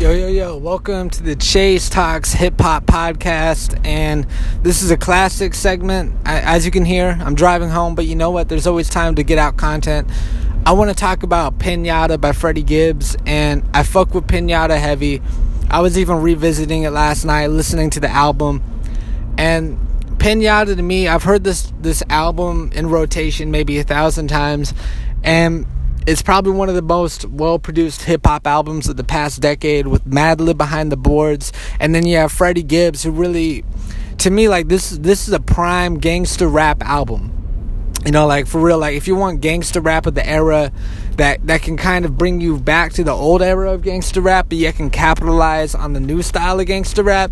Yo, yo, yo, welcome to the Chase Talks Hip Hop Podcast. And this is a classic segment. As you can hear, I'm driving home, but you know what? There's always time to get out content. I want to talk about Piñata by Freddie Gibbs, and I fuck with Piñata heavy. I was even revisiting it last night, listening to the album. And Piñata to me, I've heard this this album in rotation maybe a thousand times, and it's probably one of the most well produced hip hop albums of the past decade with Madlib behind the boards. And then you have Freddie Gibbs who really to me like this this is a prime gangster rap album. You know, like for real, like if you want gangster rap of the era that that can kind of bring you back to the old era of gangster rap, but yet can capitalize on the new style of gangster rap.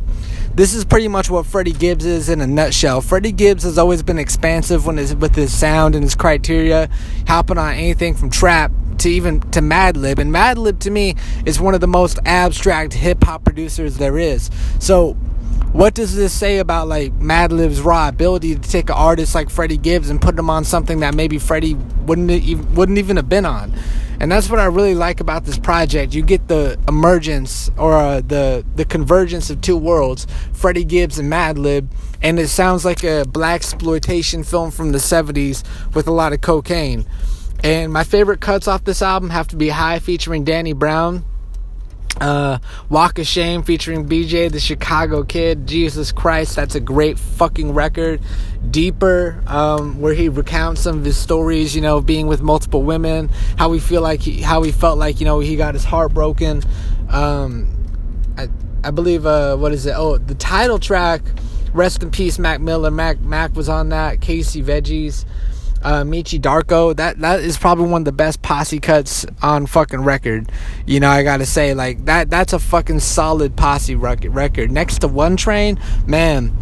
This is pretty much what Freddie Gibbs is in a nutshell. Freddie Gibbs has always been expansive when his, with his sound and his criteria, hopping on anything from trap to even to Madlib. And Madlib to me is one of the most abstract hip hop producers there is. So what does this say about like Madlib's raw ability to take an artist like Freddie Gibbs and put him on something that maybe Freddie wouldn't even, wouldn't even have been on? And that's what I really like about this project. You get the emergence or uh, the the convergence of two worlds, Freddie Gibbs and Madlib, and it sounds like a black exploitation film from the 70s with a lot of cocaine. And my favorite cuts off this album have to be High featuring Danny Brown uh, Walk of Shame featuring BJ the Chicago Kid. Jesus Christ, that's a great fucking record. Deeper, um, where he recounts some of his stories, you know, being with multiple women, how we feel like he, how he felt like, you know, he got his heart broken. Um, I, I believe, uh, what is it? Oh, the title track, Rest in Peace, Mac Miller. Mac, Mac was on that. Casey Veggies uh, Meechy Darko. That that is probably one of the best posse cuts on fucking record. You know, I gotta say, like that that's a fucking solid posse record. Next to One Train, man,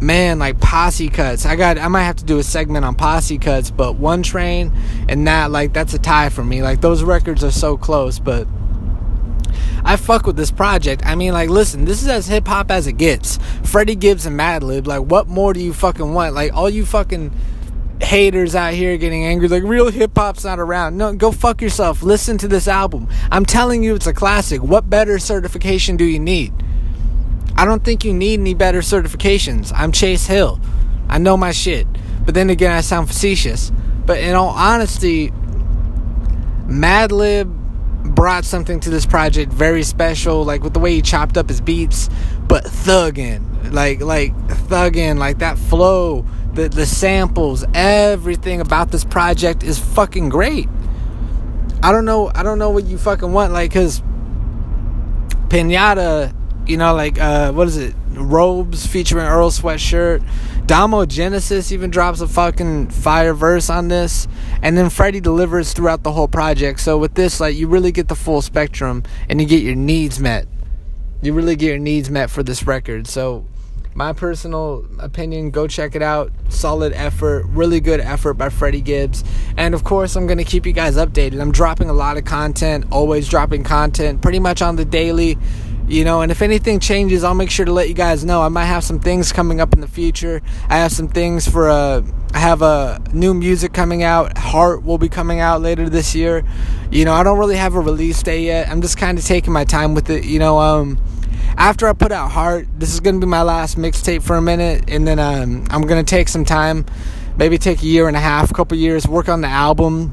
man, like posse cuts. I got I might have to do a segment on posse cuts, but One Train and that like that's a tie for me. Like those records are so close, but. I fuck with this project. I mean, like, listen, this is as hip hop as it gets. Freddie Gibbs and Madlib, like, what more do you fucking want? Like, all you fucking haters out here getting angry like real hip hop's not around. No, go fuck yourself. Listen to this album. I'm telling you it's a classic. What better certification do you need? I don't think you need any better certifications. I'm Chase Hill. I know my shit. But then again, I sound facetious. But in all honesty, Madlib brought something to this project very special, like with the way he chopped up his beats, but thuggin', like like thuggin', like that flow the the samples, everything about this project is fucking great. I don't know. I don't know what you fucking want, like, cause Piñata, you know, like, uh, what is it? Robes featuring Earl Sweatshirt. Domo Genesis even drops a fucking fire verse on this, and then Freddie delivers throughout the whole project. So with this, like, you really get the full spectrum, and you get your needs met. You really get your needs met for this record. So my personal opinion, go check it out. Solid effort, really good effort by Freddie Gibbs. And of course, I'm going to keep you guys updated. I'm dropping a lot of content, always dropping content pretty much on the daily. You know, and if anything changes, I'll make sure to let you guys know. I might have some things coming up in the future. I have some things for uh I have a new music coming out. Heart will be coming out later this year. You know, I don't really have a release date yet. I'm just kind of taking my time with it. You know, um after I put out Heart, this is gonna be my last mixtape for a minute, and then um, I'm gonna take some time, maybe take a year and a half, couple years, work on the album,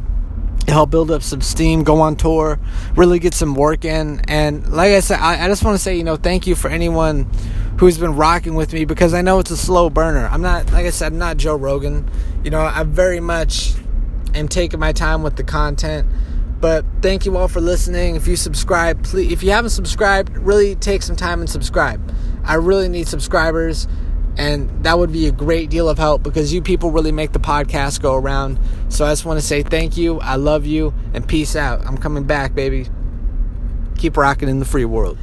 help build up some steam, go on tour, really get some work in. And like I said, I, I just want to say, you know, thank you for anyone who's been rocking with me because I know it's a slow burner. I'm not, like I said, I'm not Joe Rogan. You know, I very much am taking my time with the content. But thank you all for listening. If you subscribe, please, if you haven't subscribed, really take some time and subscribe. I really need subscribers, and that would be a great deal of help because you people really make the podcast go around. So I just want to say thank you. I love you, and peace out. I'm coming back, baby. Keep rocking in the free world.